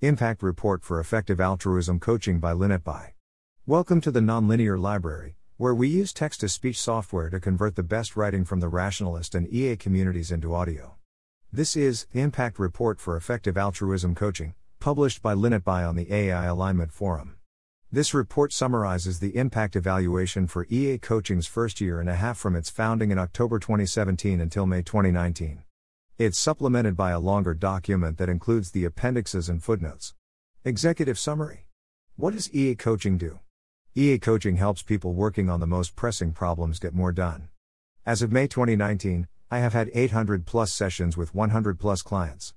Impact Report for Effective Altruism Coaching by Lynette Bye. Welcome to the Nonlinear Library, where we use text to speech software to convert the best writing from the rationalist and EA communities into audio. This is Impact Report for Effective Altruism Coaching, published by Lynette Bye on the AI Alignment Forum. This report summarizes the impact evaluation for EA Coaching's first year and a half from its founding in October 2017 until May 2019. It's supplemented by a longer document that includes the appendixes and footnotes. Executive Summary What does EA Coaching do? EA Coaching helps people working on the most pressing problems get more done. As of May 2019, I have had 800 plus sessions with 100 plus clients.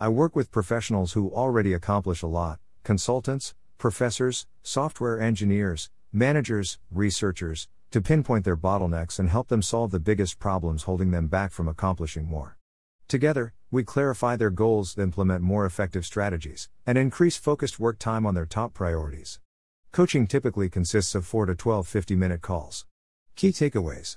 I work with professionals who already accomplish a lot consultants, professors, software engineers, managers, researchers, to pinpoint their bottlenecks and help them solve the biggest problems holding them back from accomplishing more. Together, we clarify their goals, implement more effective strategies, and increase focused work time on their top priorities. Coaching typically consists of 4 to 12 50 minute calls. Key takeaways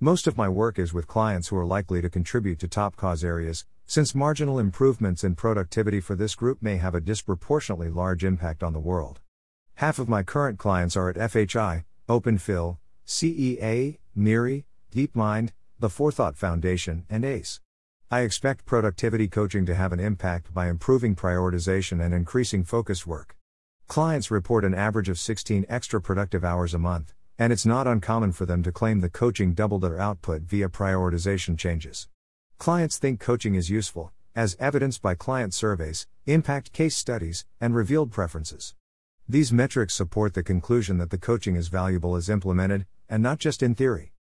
Most of my work is with clients who are likely to contribute to top cause areas, since marginal improvements in productivity for this group may have a disproportionately large impact on the world. Half of my current clients are at FHI, OpenPhil, CEA, MIRI, DeepMind, the Forethought Foundation, and ACE. I expect productivity coaching to have an impact by improving prioritization and increasing focused work. Clients report an average of 16 extra productive hours a month, and it's not uncommon for them to claim the coaching doubled their output via prioritization changes. Clients think coaching is useful, as evidenced by client surveys, impact case studies, and revealed preferences. These metrics support the conclusion that the coaching is valuable as implemented, and not just in theory.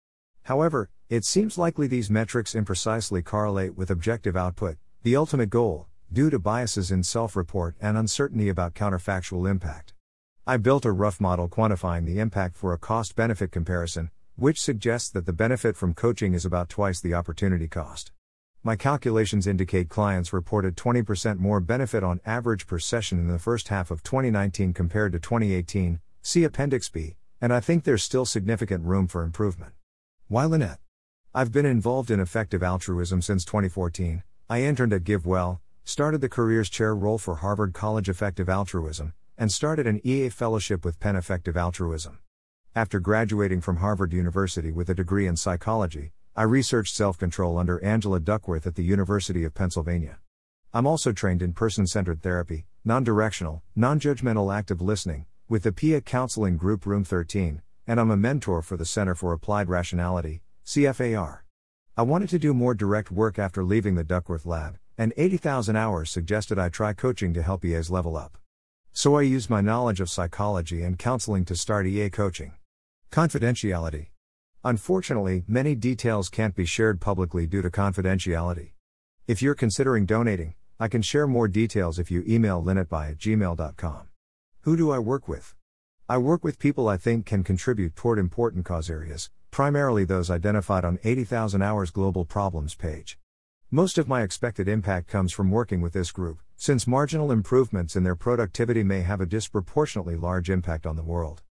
However, it seems likely these metrics imprecisely correlate with objective output, the ultimate goal, due to biases in self report and uncertainty about counterfactual impact. I built a rough model quantifying the impact for a cost benefit comparison, which suggests that the benefit from coaching is about twice the opportunity cost. My calculations indicate clients reported 20% more benefit on average per session in the first half of 2019 compared to 2018, see Appendix B, and I think there's still significant room for improvement. Why Lynette? I've been involved in effective altruism since 2014. I interned at GiveWell, started the careers chair role for Harvard College Effective Altruism, and started an EA fellowship with Penn Effective Altruism. After graduating from Harvard University with a degree in psychology, I researched self control under Angela Duckworth at the University of Pennsylvania. I'm also trained in person centered therapy, non directional, non judgmental active listening, with the PIA Counseling Group Room 13, and I'm a mentor for the Center for Applied Rationality, CFAR. I wanted to do more direct work after leaving the Duckworth Lab, and 80,000 hours suggested I try coaching to help EAs level up. So I used my knowledge of psychology and counseling to start EA coaching. Confidentiality. Unfortunately, many details can't be shared publicly due to confidentiality. If you're considering donating, I can share more details if you email lynettebye at gmail.com. Who do I work with? I work with people I think can contribute toward important cause areas, primarily those identified on 80,000 Hours Global Problems page. Most of my expected impact comes from working with this group, since marginal improvements in their productivity may have a disproportionately large impact on the world.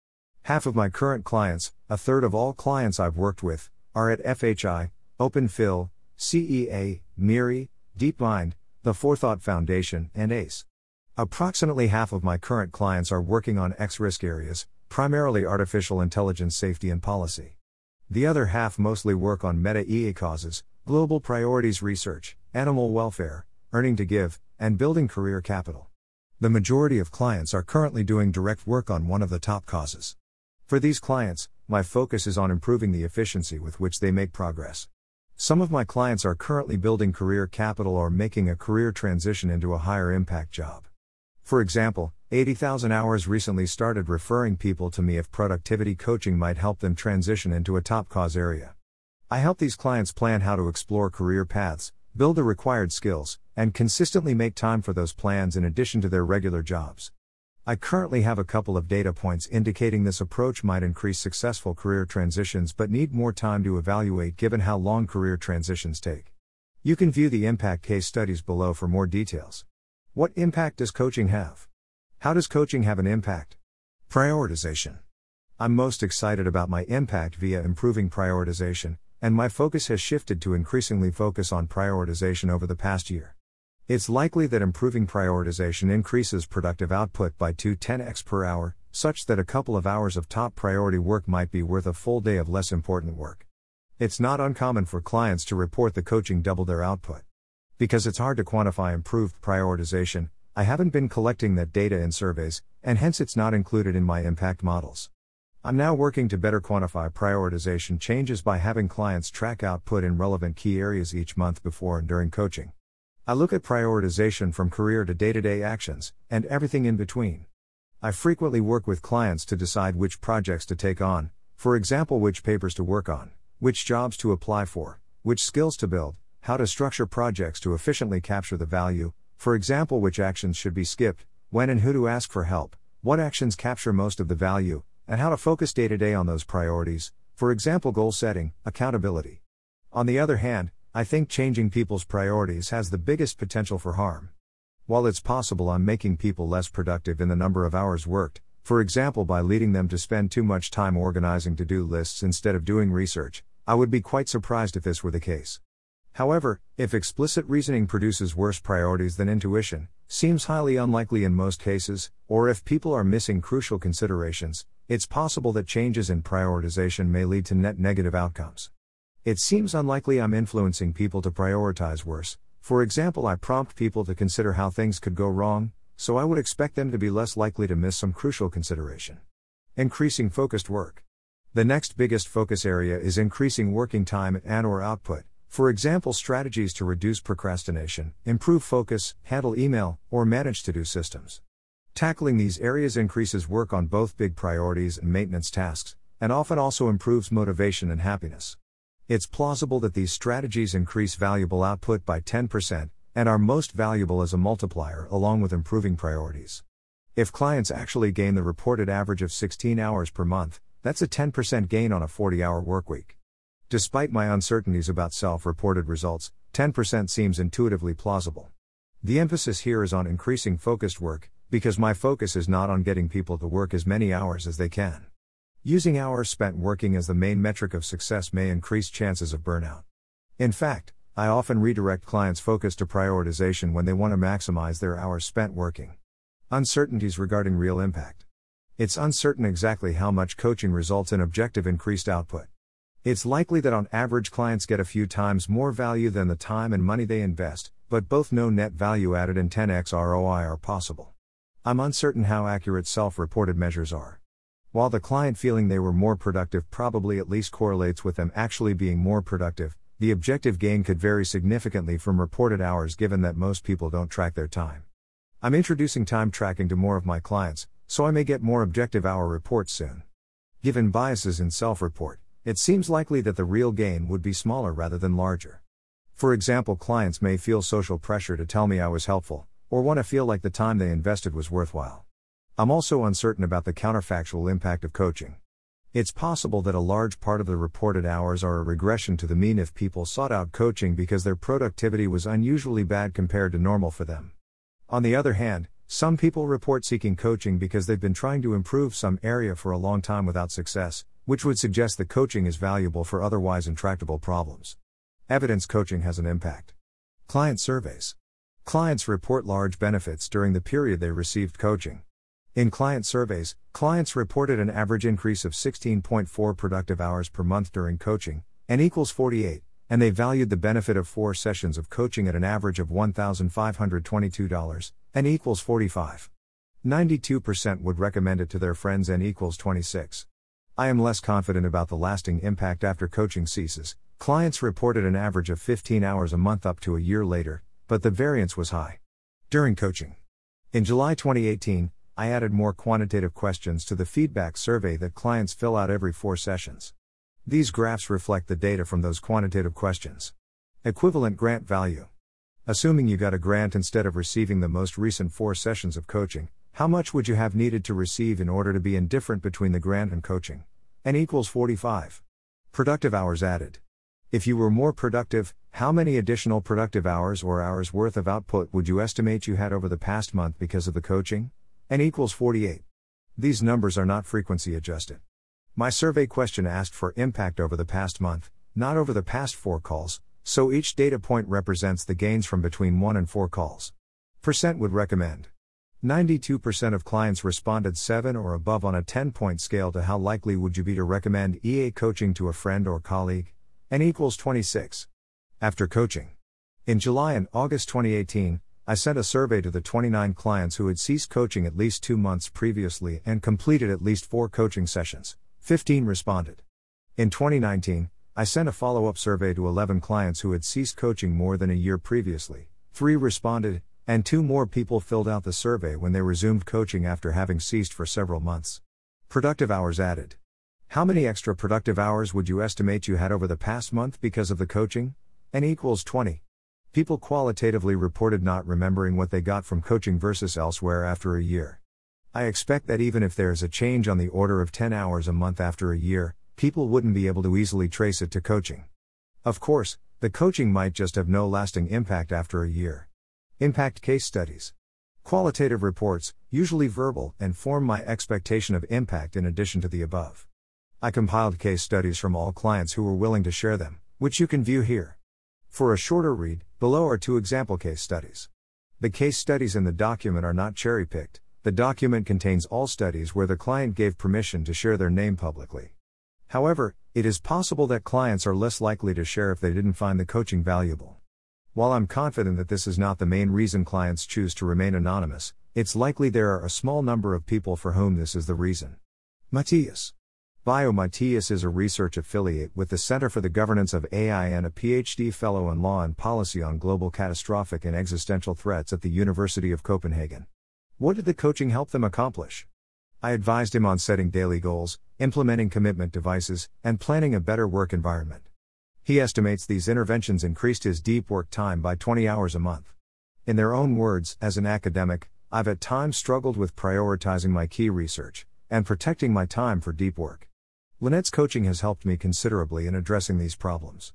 Half of my current clients, a third of all clients I've worked with, are at FHI, OpenPhil, CEA, MIRI, DeepMind, the Forethought Foundation, and ACE. Approximately half of my current clients are working on X risk areas, primarily artificial intelligence safety and policy. The other half mostly work on meta EA causes, global priorities research, animal welfare, earning to give, and building career capital. The majority of clients are currently doing direct work on one of the top causes. For these clients, my focus is on improving the efficiency with which they make progress. Some of my clients are currently building career capital or making a career transition into a higher impact job. For example, 80,000 Hours recently started referring people to me if productivity coaching might help them transition into a top cause area. I help these clients plan how to explore career paths, build the required skills, and consistently make time for those plans in addition to their regular jobs. I currently have a couple of data points indicating this approach might increase successful career transitions but need more time to evaluate given how long career transitions take. You can view the impact case studies below for more details. What impact does coaching have? How does coaching have an impact? Prioritization. I'm most excited about my impact via improving prioritization, and my focus has shifted to increasingly focus on prioritization over the past year. It's likely that improving prioritization increases productive output by 2 10x per hour, such that a couple of hours of top priority work might be worth a full day of less important work. It's not uncommon for clients to report the coaching doubled their output. Because it's hard to quantify improved prioritization, I haven't been collecting that data in surveys, and hence it's not included in my impact models. I'm now working to better quantify prioritization changes by having clients track output in relevant key areas each month before and during coaching. I look at prioritization from career to day to day actions, and everything in between. I frequently work with clients to decide which projects to take on, for example, which papers to work on, which jobs to apply for, which skills to build, how to structure projects to efficiently capture the value, for example, which actions should be skipped, when and who to ask for help, what actions capture most of the value, and how to focus day to day on those priorities, for example, goal setting, accountability. On the other hand, I think changing people's priorities has the biggest potential for harm. While it's possible I'm making people less productive in the number of hours worked, for example by leading them to spend too much time organizing to do lists instead of doing research, I would be quite surprised if this were the case. However, if explicit reasoning produces worse priorities than intuition, seems highly unlikely in most cases, or if people are missing crucial considerations, it's possible that changes in prioritization may lead to net negative outcomes. It seems unlikely I'm influencing people to prioritize worse. For example, I prompt people to consider how things could go wrong, so I would expect them to be less likely to miss some crucial consideration. Increasing focused work. The next biggest focus area is increasing working time and or output. For example, strategies to reduce procrastination, improve focus, handle email, or manage to-do systems. Tackling these areas increases work on both big priorities and maintenance tasks, and often also improves motivation and happiness. It's plausible that these strategies increase valuable output by 10% and are most valuable as a multiplier along with improving priorities. If clients actually gain the reported average of 16 hours per month, that's a 10% gain on a 40 hour workweek. Despite my uncertainties about self reported results, 10% seems intuitively plausible. The emphasis here is on increasing focused work, because my focus is not on getting people to work as many hours as they can. Using hours spent working as the main metric of success may increase chances of burnout. In fact, I often redirect clients' focus to prioritization when they want to maximize their hours spent working. Uncertainties regarding real impact. It's uncertain exactly how much coaching results in objective increased output. It's likely that on average clients get a few times more value than the time and money they invest, but both know net value added and 10x ROI are possible. I'm uncertain how accurate self reported measures are. While the client feeling they were more productive probably at least correlates with them actually being more productive, the objective gain could vary significantly from reported hours given that most people don't track their time. I'm introducing time tracking to more of my clients, so I may get more objective hour reports soon. Given biases in self report, it seems likely that the real gain would be smaller rather than larger. For example, clients may feel social pressure to tell me I was helpful, or want to feel like the time they invested was worthwhile. I'm also uncertain about the counterfactual impact of coaching. It's possible that a large part of the reported hours are a regression to the mean if people sought out coaching because their productivity was unusually bad compared to normal for them. On the other hand, some people report seeking coaching because they've been trying to improve some area for a long time without success, which would suggest that coaching is valuable for otherwise intractable problems. Evidence coaching has an impact. Client surveys. Clients report large benefits during the period they received coaching. In client surveys, clients reported an average increase of 16.4 productive hours per month during coaching, n equals 48, and they valued the benefit of four sessions of coaching at an average of $1,522, n equals 45. 92% would recommend it to their friends, n equals 26. I am less confident about the lasting impact after coaching ceases. Clients reported an average of 15 hours a month up to a year later, but the variance was high. During coaching. In July 2018, I added more quantitative questions to the feedback survey that clients fill out every four sessions. These graphs reflect the data from those quantitative questions. Equivalent grant value. Assuming you got a grant instead of receiving the most recent four sessions of coaching, how much would you have needed to receive in order to be indifferent between the grant and coaching? N equals 45. Productive hours added. If you were more productive, how many additional productive hours or hours worth of output would you estimate you had over the past month because of the coaching? n equals 48. These numbers are not frequency adjusted. My survey question asked for impact over the past month, not over the past four calls, so each data point represents the gains from between 1 and 4 calls. Percent would recommend. 92% of clients responded 7 or above on a 10 point scale to how likely would you be to recommend EA coaching to a friend or colleague? N equals 26. After coaching. In July and August 2018, I sent a survey to the 29 clients who had ceased coaching at least two months previously and completed at least four coaching sessions. 15 responded. In 2019, I sent a follow up survey to 11 clients who had ceased coaching more than a year previously. Three responded, and two more people filled out the survey when they resumed coaching after having ceased for several months. Productive hours added. How many extra productive hours would you estimate you had over the past month because of the coaching? N equals 20. People qualitatively reported not remembering what they got from coaching versus elsewhere after a year. I expect that even if there is a change on the order of 10 hours a month after a year, people wouldn't be able to easily trace it to coaching. Of course, the coaching might just have no lasting impact after a year. Impact case studies. Qualitative reports, usually verbal, inform my expectation of impact in addition to the above. I compiled case studies from all clients who were willing to share them, which you can view here. For a shorter read, below are two example case studies. The case studies in the document are not cherry picked, the document contains all studies where the client gave permission to share their name publicly. However, it is possible that clients are less likely to share if they didn't find the coaching valuable. While I'm confident that this is not the main reason clients choose to remain anonymous, it's likely there are a small number of people for whom this is the reason. Matthias. Bio Matthias is a research affiliate with the Center for the Governance of AI and a PhD fellow in law and policy on global catastrophic and existential threats at the University of Copenhagen. What did the coaching help them accomplish? I advised him on setting daily goals, implementing commitment devices, and planning a better work environment. He estimates these interventions increased his deep work time by 20 hours a month. In their own words, as an academic, I've at times struggled with prioritizing my key research and protecting my time for deep work. Lynette's coaching has helped me considerably in addressing these problems.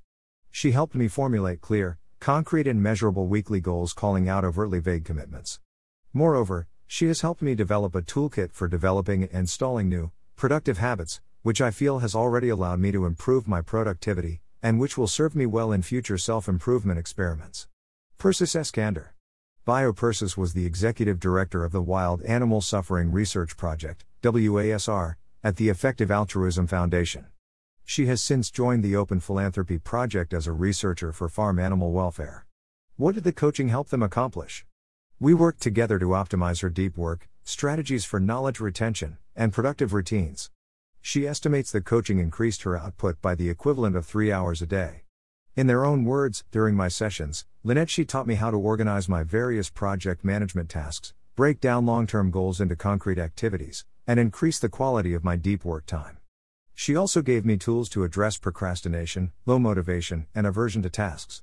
She helped me formulate clear, concrete, and measurable weekly goals, calling out overtly vague commitments. Moreover, she has helped me develop a toolkit for developing and installing new, productive habits, which I feel has already allowed me to improve my productivity, and which will serve me well in future self improvement experiments. Persis Eskander. BioPersis was the executive director of the Wild Animal Suffering Research Project, WASR, at the Effective Altruism Foundation. She has since joined the Open Philanthropy Project as a researcher for farm animal welfare. What did the coaching help them accomplish? We worked together to optimize her deep work, strategies for knowledge retention, and productive routines. She estimates the coaching increased her output by the equivalent of three hours a day. In their own words, during my sessions, Lynette she taught me how to organize my various project management tasks, break down long term goals into concrete activities, and increase the quality of my deep work time. She also gave me tools to address procrastination, low motivation, and aversion to tasks.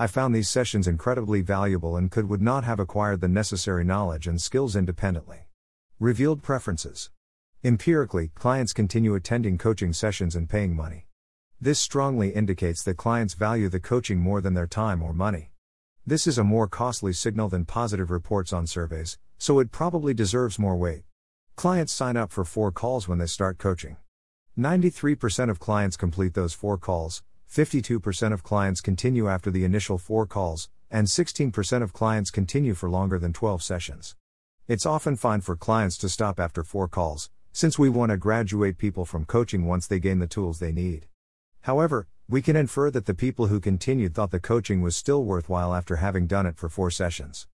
I found these sessions incredibly valuable and could would not have acquired the necessary knowledge and skills independently. Revealed preferences. Empirically, clients continue attending coaching sessions and paying money. This strongly indicates that clients value the coaching more than their time or money. This is a more costly signal than positive reports on surveys, so it probably deserves more weight. Clients sign up for four calls when they start coaching. 93% of clients complete those four calls, 52% of clients continue after the initial four calls, and 16% of clients continue for longer than 12 sessions. It's often fine for clients to stop after four calls, since we want to graduate people from coaching once they gain the tools they need. However, we can infer that the people who continued thought the coaching was still worthwhile after having done it for four sessions.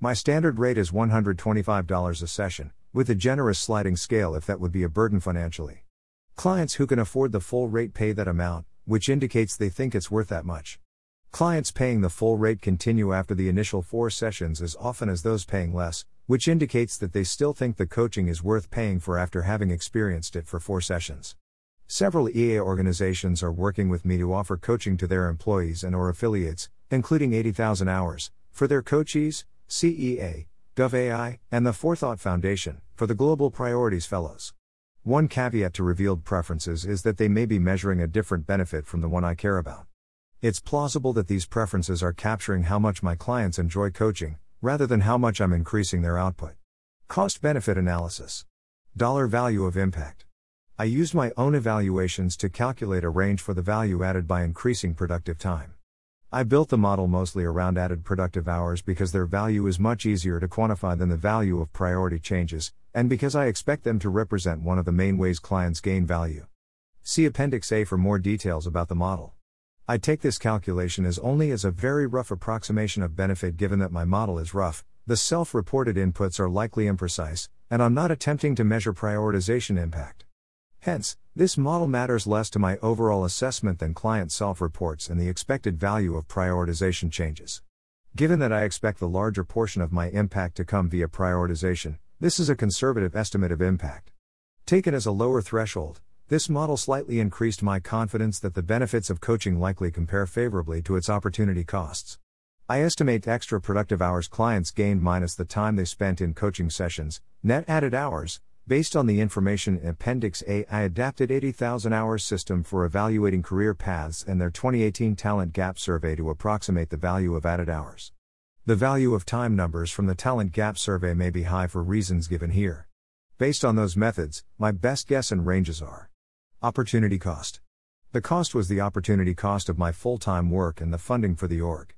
My standard rate is $125 a session, with a generous sliding scale if that would be a burden financially. Clients who can afford the full rate pay that amount, which indicates they think it's worth that much. Clients paying the full rate continue after the initial four sessions as often as those paying less, which indicates that they still think the coaching is worth paying for after having experienced it for four sessions. Several EA organizations are working with me to offer coaching to their employees and or affiliates, including 80,000 hours, for their coachees, CEA, GovAI, and the Forethought Foundation, for the Global Priorities Fellows. One caveat to revealed preferences is that they may be measuring a different benefit from the one I care about. It's plausible that these preferences are capturing how much my clients enjoy coaching, rather than how much I'm increasing their output. Cost benefit analysis. Dollar value of impact. I used my own evaluations to calculate a range for the value added by increasing productive time. I built the model mostly around added productive hours because their value is much easier to quantify than the value of priority changes, and because I expect them to represent one of the main ways clients gain value. See Appendix A for more details about the model. I take this calculation as only as a very rough approximation of benefit given that my model is rough, the self reported inputs are likely imprecise, and I'm not attempting to measure prioritization impact. Hence, this model matters less to my overall assessment than client self reports and the expected value of prioritization changes. Given that I expect the larger portion of my impact to come via prioritization, this is a conservative estimate of impact. Taken as a lower threshold, this model slightly increased my confidence that the benefits of coaching likely compare favorably to its opportunity costs. I estimate extra productive hours clients gained minus the time they spent in coaching sessions, net added hours, Based on the information in Appendix A, I adapted 80,000 hours system for evaluating career paths and their 2018 talent gap survey to approximate the value of added hours. The value of time numbers from the talent gap survey may be high for reasons given here. Based on those methods, my best guess and ranges are Opportunity cost. The cost was the opportunity cost of my full time work and the funding for the org.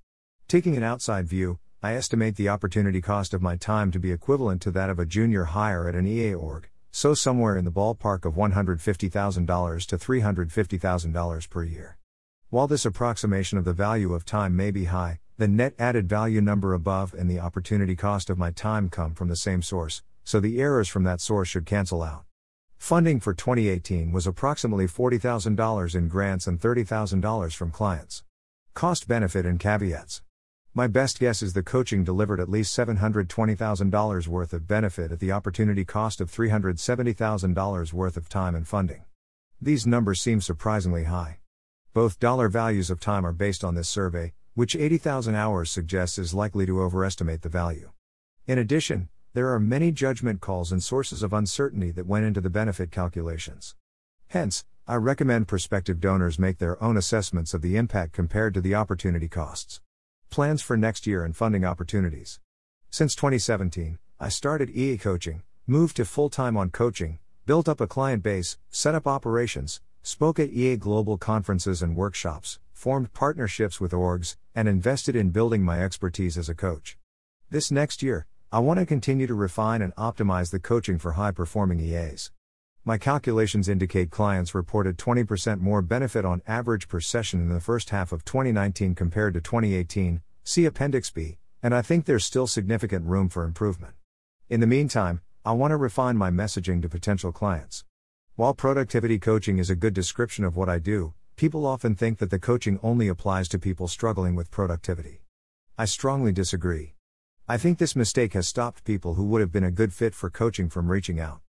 Taking an outside view, I estimate the opportunity cost of my time to be equivalent to that of a junior hire at an EA org, so somewhere in the ballpark of $150,000 to $350,000 per year. While this approximation of the value of time may be high, the net added value number above and the opportunity cost of my time come from the same source, so the errors from that source should cancel out. Funding for 2018 was approximately $40,000 in grants and $30,000 from clients. Cost benefit and caveats. My best guess is the coaching delivered at least $720,000 worth of benefit at the opportunity cost of $370,000 worth of time and funding. These numbers seem surprisingly high. Both dollar values of time are based on this survey, which 80,000 hours suggests is likely to overestimate the value. In addition, there are many judgment calls and sources of uncertainty that went into the benefit calculations. Hence, I recommend prospective donors make their own assessments of the impact compared to the opportunity costs. Plans for next year and funding opportunities. Since 2017, I started EA coaching, moved to full time on coaching, built up a client base, set up operations, spoke at EA global conferences and workshops, formed partnerships with orgs, and invested in building my expertise as a coach. This next year, I want to continue to refine and optimize the coaching for high performing EAs. My calculations indicate clients reported 20% more benefit on average per session in the first half of 2019 compared to 2018, see Appendix B, and I think there's still significant room for improvement. In the meantime, I want to refine my messaging to potential clients. While productivity coaching is a good description of what I do, people often think that the coaching only applies to people struggling with productivity. I strongly disagree. I think this mistake has stopped people who would have been a good fit for coaching from reaching out.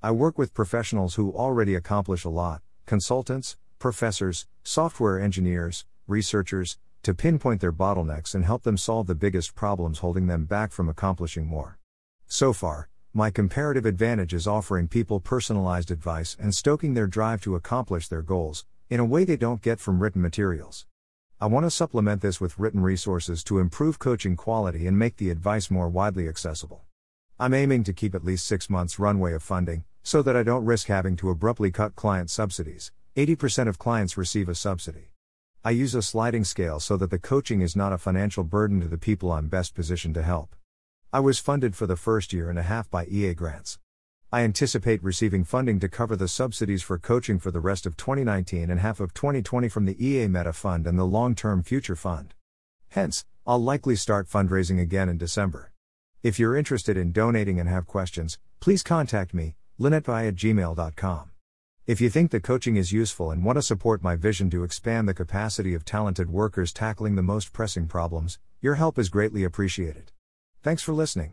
I work with professionals who already accomplish a lot consultants, professors, software engineers, researchers to pinpoint their bottlenecks and help them solve the biggest problems holding them back from accomplishing more. So far, my comparative advantage is offering people personalized advice and stoking their drive to accomplish their goals, in a way they don't get from written materials. I want to supplement this with written resources to improve coaching quality and make the advice more widely accessible. I'm aiming to keep at least six months' runway of funding, so that I don't risk having to abruptly cut client subsidies. 80% of clients receive a subsidy. I use a sliding scale so that the coaching is not a financial burden to the people I'm best positioned to help. I was funded for the first year and a half by EA grants. I anticipate receiving funding to cover the subsidies for coaching for the rest of 2019 and half of 2020 from the EA Meta Fund and the Long Term Future Fund. Hence, I'll likely start fundraising again in December. If you're interested in donating and have questions, please contact me, lynettebye at gmail.com. If you think the coaching is useful and want to support my vision to expand the capacity of talented workers tackling the most pressing problems, your help is greatly appreciated. Thanks for listening.